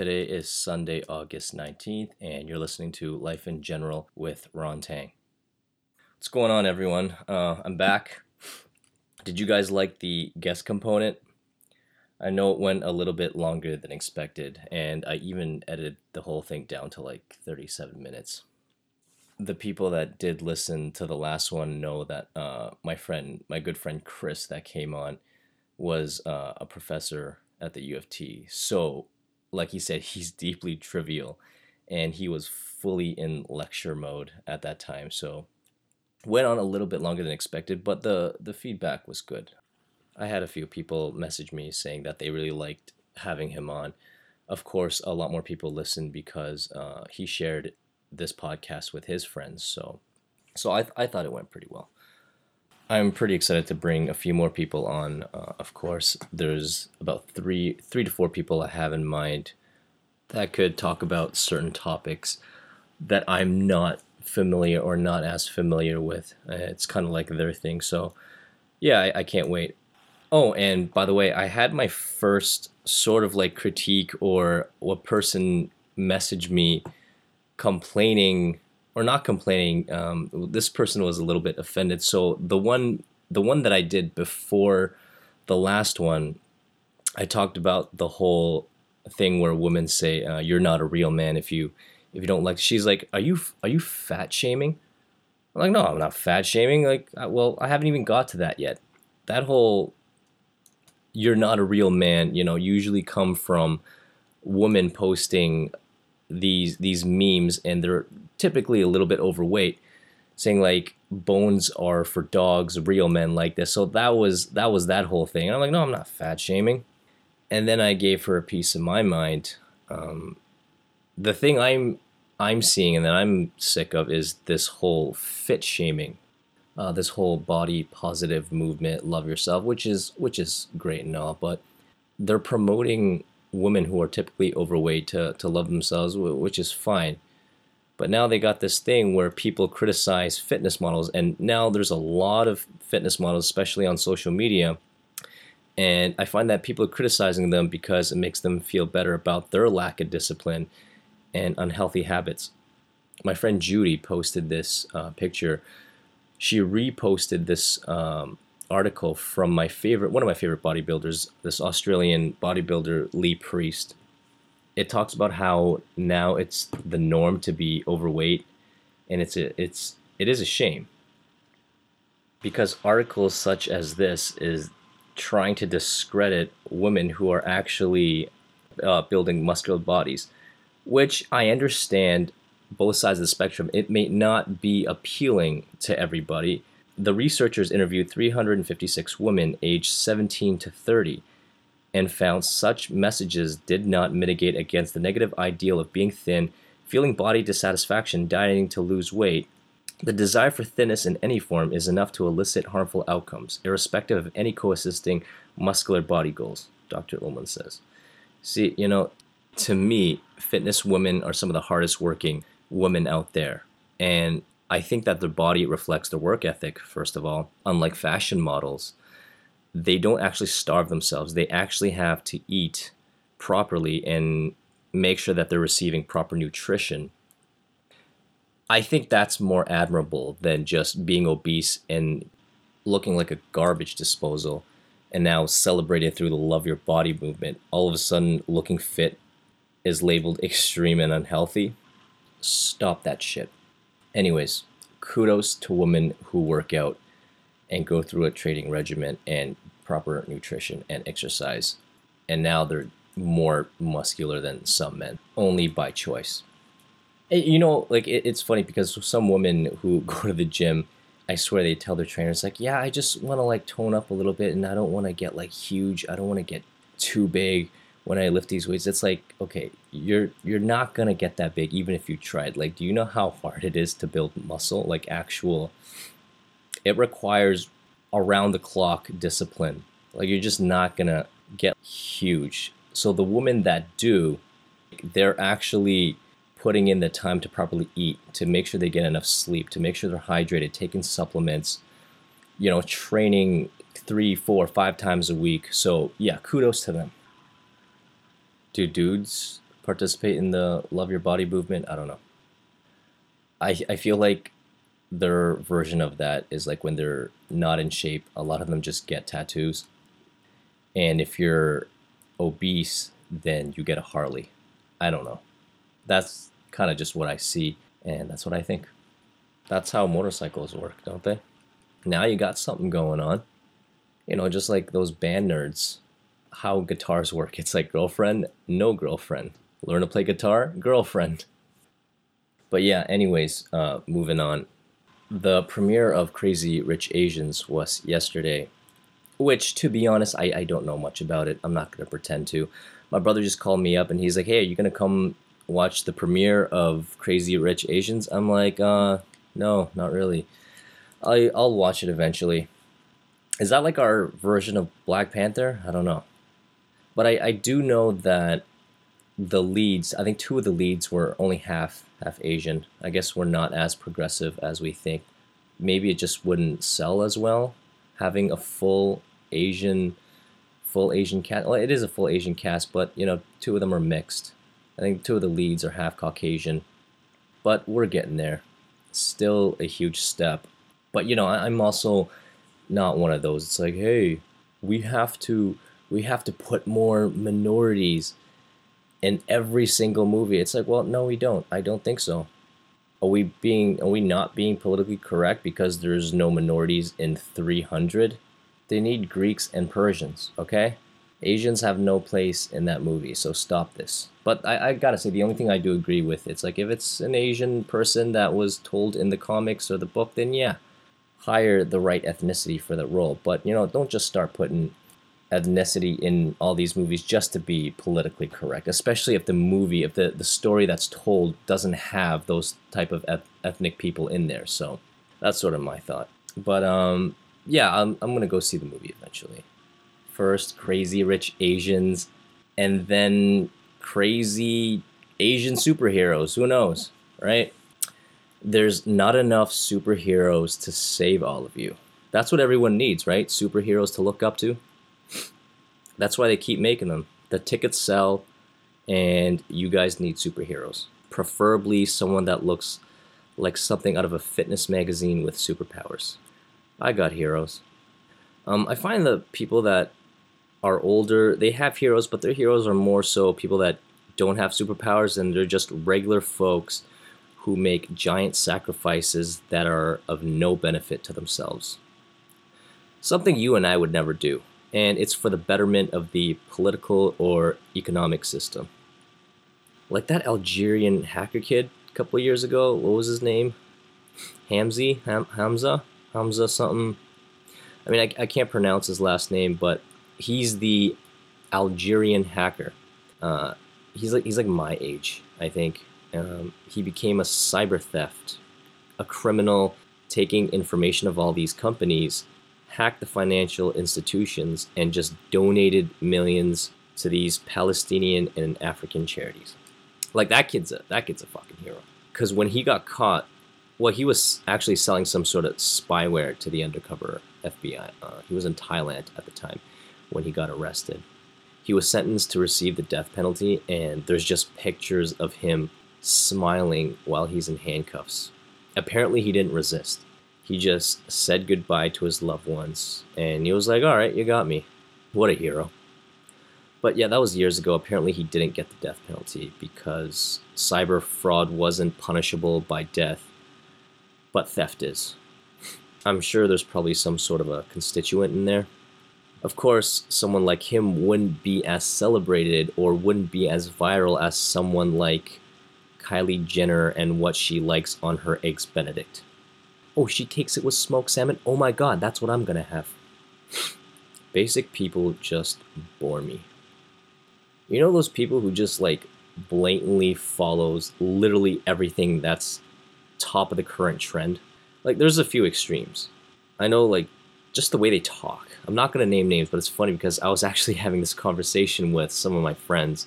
Today is Sunday, August 19th, and you're listening to Life in General with Ron Tang. What's going on, everyone? Uh, I'm back. Did you guys like the guest component? I know it went a little bit longer than expected, and I even edited the whole thing down to like 37 minutes. The people that did listen to the last one know that uh, my friend, my good friend Chris, that came on, was uh, a professor at the U of T. So like he said, he's deeply trivial, and he was fully in lecture mode at that time. So went on a little bit longer than expected, but the the feedback was good. I had a few people message me saying that they really liked having him on. Of course, a lot more people listened because uh, he shared this podcast with his friends. So, so I I thought it went pretty well. I'm pretty excited to bring a few more people on. Uh, of course, there's about three three to four people I have in mind that could talk about certain topics that I'm not familiar or not as familiar with. Uh, it's kind of like their thing. So, yeah, I, I can't wait. Oh, and by the way, I had my first sort of like critique or a person message me complaining or not complaining. Um, this person was a little bit offended. So the one the one that I did before the last one, I talked about the whole thing where women say uh, you're not a real man if you if you don't like. She's like, are you are you fat shaming? I'm like, no, I'm not fat shaming. Like, well, I haven't even got to that yet. That whole you're not a real man, you know, usually come from women posting these these memes and they're typically a little bit overweight saying like bones are for dogs real men like this. So that was that was that whole thing. And i'm like no i'm not fat shaming. And then i gave her a piece of my mind. Um, the thing i'm i'm seeing and that i'm sick of is this whole fit shaming uh, this whole body positive movement love yourself which is which is great and all but they're promoting women who are typically overweight to, to love themselves which is fine but now they got this thing where people criticize fitness models, and now there's a lot of fitness models, especially on social media. And I find that people are criticizing them because it makes them feel better about their lack of discipline and unhealthy habits. My friend Judy posted this uh, picture. She reposted this um, article from my favorite, one of my favorite bodybuilders, this Australian bodybuilder Lee Priest it talks about how now it's the norm to be overweight, and it's a, it's it is a shame because articles such as this is trying to discredit women who are actually uh, building muscular bodies, which I understand both sides of the spectrum. It may not be appealing to everybody. The researchers interviewed 356 women aged 17 to 30 and found such messages did not mitigate against the negative ideal of being thin, feeling body dissatisfaction, dieting to lose weight. The desire for thinness in any form is enough to elicit harmful outcomes, irrespective of any coexisting muscular body goals, Dr. Ullman says. See, you know, to me, fitness women are some of the hardest working women out there. And I think that their body reflects their work ethic, first of all, unlike fashion models they don't actually starve themselves. They actually have to eat properly and make sure that they're receiving proper nutrition. I think that's more admirable than just being obese and looking like a garbage disposal and now celebrated through the love your body movement. All of a sudden, looking fit is labeled extreme and unhealthy. Stop that shit. Anyways, kudos to women who work out and go through a training regimen and proper nutrition and exercise. And now they're more muscular than some men, only by choice. You know, like it, it's funny because some women who go to the gym, I swear they tell their trainers like, "Yeah, I just want to like tone up a little bit, and I don't want to get like huge. I don't want to get too big when I lift these weights." It's like, okay, you're you're not gonna get that big even if you tried. Like, do you know how hard it is to build muscle? Like actual it requires around the clock discipline. Like you're just not gonna get huge. So the women that do, they're actually putting in the time to properly eat, to make sure they get enough sleep, to make sure they're hydrated, taking supplements, you know, training three, four, five times a week. So yeah, kudos to them. Do dudes participate in the love your body movement. I don't know. I I feel like their version of that is like when they're not in shape, a lot of them just get tattoos. And if you're obese, then you get a Harley. I don't know. That's kind of just what I see, and that's what I think. That's how motorcycles work, don't they? Now you got something going on. You know, just like those band nerds, how guitars work. It's like girlfriend, no girlfriend. Learn to play guitar, girlfriend. But yeah, anyways, uh, moving on. The premiere of Crazy Rich Asians was yesterday, which, to be honest, I, I don't know much about it. I'm not going to pretend to. My brother just called me up and he's like, hey, are you going to come watch the premiere of Crazy Rich Asians? I'm like, uh, no, not really. I, I'll watch it eventually. Is that like our version of Black Panther? I don't know. But I, I do know that the leads, I think two of the leads were only half half Asian. I guess we're not as progressive as we think. Maybe it just wouldn't sell as well having a full Asian full Asian cast. Well, it is a full Asian cast, but you know, two of them are mixed. I think two of the leads are half Caucasian, but we're getting there. Still a huge step. But you know, I'm also not one of those. It's like, hey, we have to we have to put more minorities in every single movie. It's like, well, no, we don't. I don't think so. Are we being are we not being politically correct because there's no minorities in 300? They need Greeks and Persians, okay? Asians have no place in that movie, so stop this. But I, I gotta say, the only thing I do agree with, it's like if it's an Asian person that was told in the comics or the book, then yeah, hire the right ethnicity for that role. But you know, don't just start putting ethnicity in all these movies just to be politically correct especially if the movie if the, the story that's told doesn't have those type of eth- ethnic people in there. So that's sort of my thought. But um yeah i'm, I'm gonna go see the movie eventually. First crazy rich asians and then crazy asian superheroes. Who knows right? There's not enough superheroes to save all of you. That's what everyone needs right? Superheroes to look up to that's why they keep making them. The tickets sell, and you guys need superheroes. Preferably someone that looks like something out of a fitness magazine with superpowers. I got heroes. Um, I find the people that are older, they have heroes, but their heroes are more so people that don't have superpowers and they're just regular folks who make giant sacrifices that are of no benefit to themselves. Something you and I would never do and it's for the betterment of the political or economic system. Like that Algerian hacker kid a couple years ago, what was his name? Hamzi? Ham- Hamza? Hamza something. I mean, I, I can't pronounce his last name, but he's the Algerian hacker. Uh, he's like he's like my age, I think. Um, he became a cyber theft, a criminal taking information of all these companies hacked the financial institutions and just donated millions to these Palestinian and African charities. Like that kid's a that kid's a fucking hero. Because when he got caught, well, he was actually selling some sort of spyware to the undercover FBI. Uh, he was in Thailand at the time when he got arrested. He was sentenced to receive the death penalty, and there's just pictures of him smiling while he's in handcuffs. Apparently, he didn't resist he just said goodbye to his loved ones and he was like all right you got me. What a hero. But yeah that was years ago. Apparently he didn't get the death penalty because cyber fraud wasn't punishable by death but theft is. I'm sure there's probably some sort of a constituent in there. Of course someone like him wouldn't be as celebrated or wouldn't be as viral as someone like kylie jenner and what she likes on her eggs benedict Oh, she takes it with smoked salmon. Oh my god, that's what I'm gonna have. Basic people just bore me. You know those people who just like blatantly follows literally everything that's top of the current trend? Like there's a few extremes. I know like just the way they talk. I'm not gonna name names, but it's funny because I was actually having this conversation with some of my friends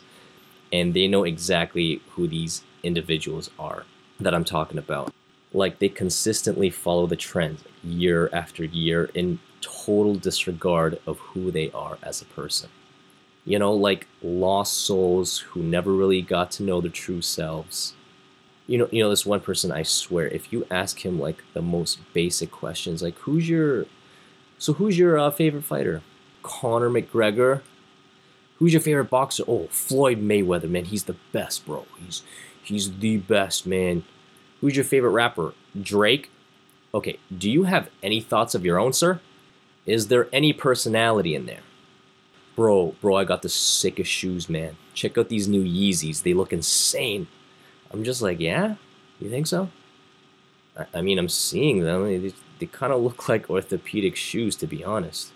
and they know exactly who these individuals are that I'm talking about like they consistently follow the trends year after year in total disregard of who they are as a person. You know, like lost souls who never really got to know their true selves. You know, you know this one person. I swear, if you ask him like the most basic questions, like who's your, so who's your uh, favorite fighter? Conor McGregor. Who's your favorite boxer? Oh, Floyd Mayweather, man. He's the best, bro. He's he's the best, man. Who's your favorite rapper? Drake. Okay, do you have any thoughts of your own, sir? Is there any personality in there? Bro, bro, I got the sickest shoes, man. Check out these new Yeezys. They look insane. I'm just like, yeah? You think so? I, I mean, I'm seeing them. They, they kind of look like orthopedic shoes, to be honest.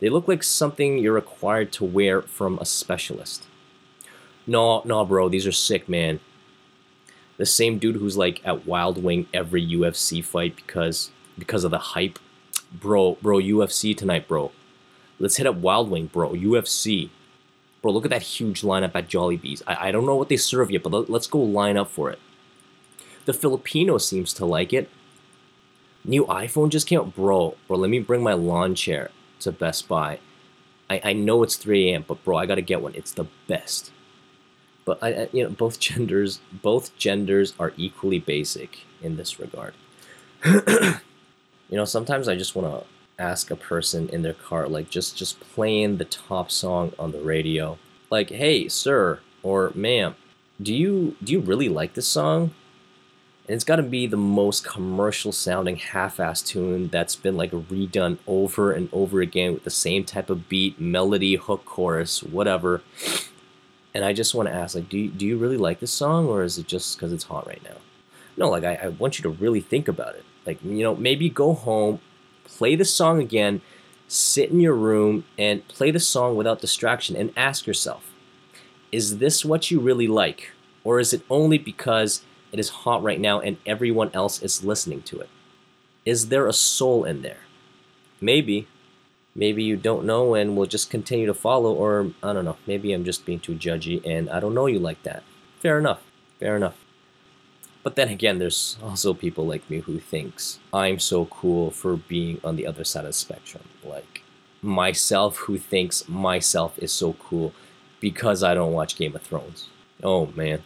They look like something you're required to wear from a specialist. No, no, bro, these are sick, man. The same dude who's like at Wild Wing every UFC fight because because of the hype. Bro, bro, UFC tonight, bro. Let's hit up Wild Wing, bro. UFC. Bro, look at that huge lineup at Jollibee's. I, I don't know what they serve yet, but let, let's go line up for it. The Filipino seems to like it. New iPhone just came out. Bro, bro, let me bring my lawn chair to Best Buy. I, I know it's 3 a.m., but bro, I gotta get one. It's the best. But I, you know, both genders, both genders are equally basic in this regard. you know, sometimes I just want to ask a person in their car, like just just playing the top song on the radio, like, "Hey, sir or ma'am, do you do you really like this song?" And it's got to be the most commercial sounding half-ass tune that's been like redone over and over again with the same type of beat, melody, hook, chorus, whatever. And I just want to ask, like, do you, do you really like this song, or is it just because it's hot right now? No, like I, I want you to really think about it. Like, you know, maybe go home, play the song again, sit in your room, and play the song without distraction, and ask yourself, is this what you really like, or is it only because it is hot right now and everyone else is listening to it? Is there a soul in there? Maybe. Maybe you don't know and will just continue to follow, or I don't know. Maybe I'm just being too judgy and I don't know you like that. Fair enough. Fair enough. But then again, there's also people like me who thinks I'm so cool for being on the other side of the spectrum. Like myself who thinks myself is so cool because I don't watch Game of Thrones. Oh man.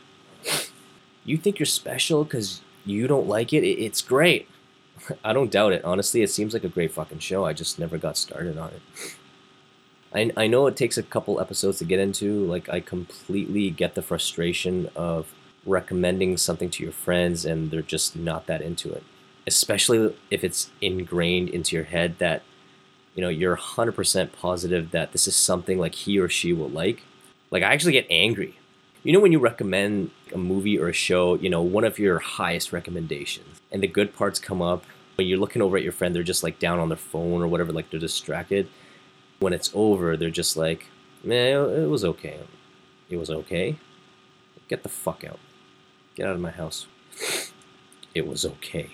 You think you're special because you don't like it? It's great. I don't doubt it. Honestly, it seems like a great fucking show. I just never got started on it. I, I know it takes a couple episodes to get into. Like, I completely get the frustration of recommending something to your friends and they're just not that into it. Especially if it's ingrained into your head that, you know, you're 100% positive that this is something like he or she will like. Like, I actually get angry. You know, when you recommend a movie or a show, you know, one of your highest recommendations, and the good parts come up, when you're looking over at your friend, they're just like down on their phone or whatever, like they're distracted. When it's over, they're just like, man, it was okay. It was okay. Get the fuck out. Get out of my house. It was okay.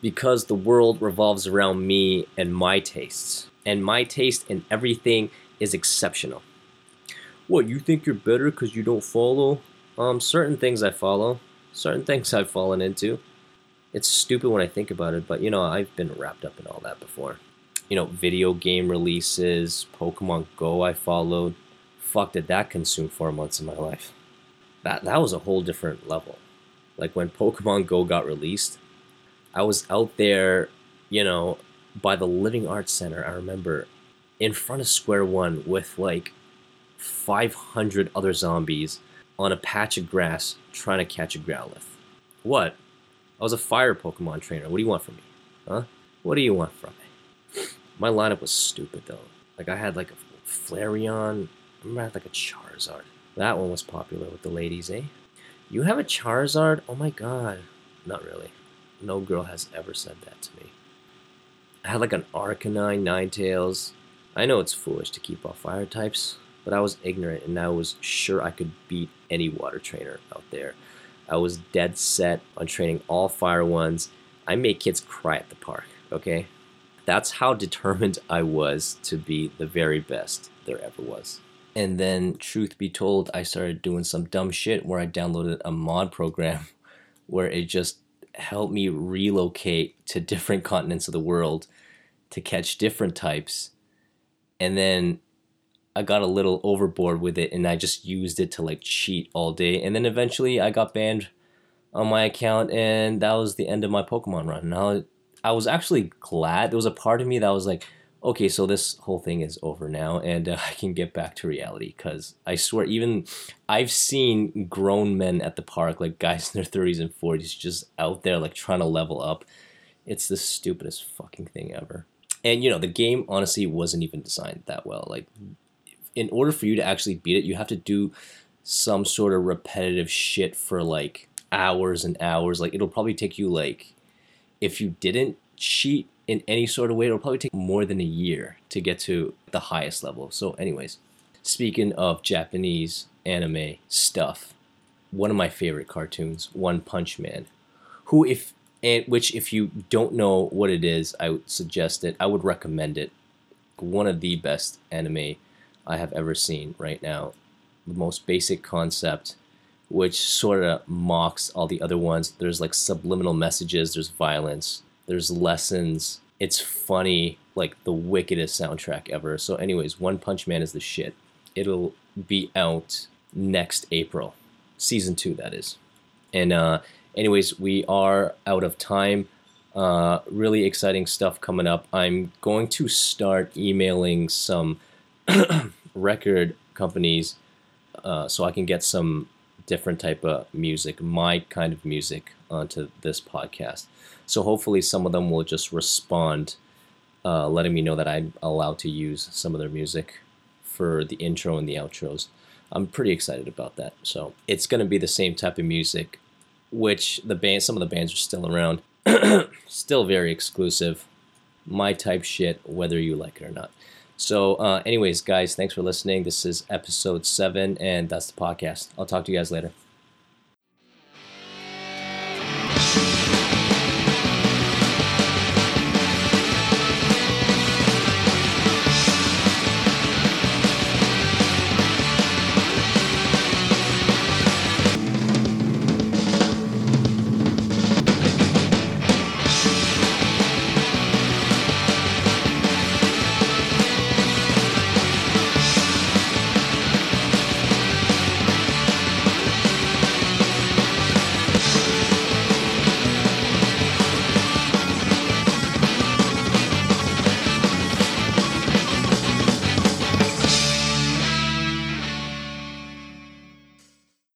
Because the world revolves around me and my tastes. And my taste in everything is exceptional. What, you think you're better because you don't follow? Um, certain things I follow. Certain things I've fallen into. It's stupid when I think about it, but you know, I've been wrapped up in all that before. You know, video game releases, Pokemon Go I followed. Fuck did that consume four months of my life. That that was a whole different level. Like when Pokemon Go got released, I was out there, you know, by the Living Arts Center, I remember, in front of Square One with like 500 other zombies on a patch of grass trying to catch a Growlithe. What? I was a fire Pokemon trainer. What do you want from me? Huh? What do you want from me? My lineup was stupid though. Like I had like a Flareon. I remember I had like a Charizard. That one was popular with the ladies, eh? You have a Charizard? Oh my god. Not really. No girl has ever said that to me. I had like an Arcanine, Ninetales. I know it's foolish to keep all fire types, but I was ignorant and I was sure I could beat any water trainer out there. I was dead set on training all fire ones. I made kids cry at the park, okay? That's how determined I was to be the very best there ever was. And then, truth be told, I started doing some dumb shit where I downloaded a mod program where it just helped me relocate to different continents of the world to catch different types. And then I got a little overboard with it and I just used it to like cheat all day. And then eventually I got banned on my account and that was the end of my Pokemon run. Now I was actually glad. There was a part of me that was like, okay, so this whole thing is over now and uh, I can get back to reality because I swear, even I've seen grown men at the park, like guys in their 30s and 40s, just out there like trying to level up. It's the stupidest fucking thing ever. And you know, the game honestly wasn't even designed that well. Like, in order for you to actually beat it, you have to do some sort of repetitive shit for like hours and hours. Like, it'll probably take you like, if you didn't cheat in any sort of way, it'll probably take more than a year to get to the highest level. So, anyways, speaking of Japanese anime stuff, one of my favorite cartoons, One Punch Man, who if and which if you don't know what it is, I would suggest it. I would recommend it. One of the best anime I have ever seen right now. The most basic concept, which sort of mocks all the other ones. There's like subliminal messages, there's violence, there's lessons. It's funny, like the wickedest soundtrack ever. So, anyways, One Punch Man is the shit. It'll be out next April, season two, that is. And, uh, anyways, we are out of time. Uh, really exciting stuff coming up. I'm going to start emailing some record companies uh, so I can get some different type of music, my kind of music, onto this podcast. So hopefully, some of them will just respond, uh, letting me know that I'm allowed to use some of their music for the intro and the outros. I'm pretty excited about that. So it's going to be the same type of music, which the band, some of the bands are still around, still very exclusive, my type shit, whether you like it or not. So, uh, anyways, guys, thanks for listening. This is episode seven, and that's the podcast. I'll talk to you guys later.